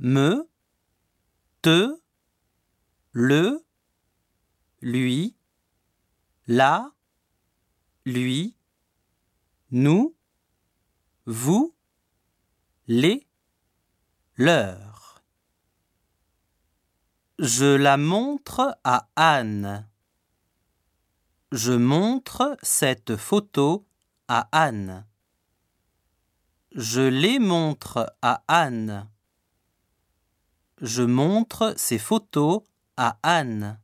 me, te, le, lui, la, lui, nous, vous, les, leur. Je la montre à Anne. Je montre cette photo à Anne. Je les montre à Anne. Je montre ces photos à Anne.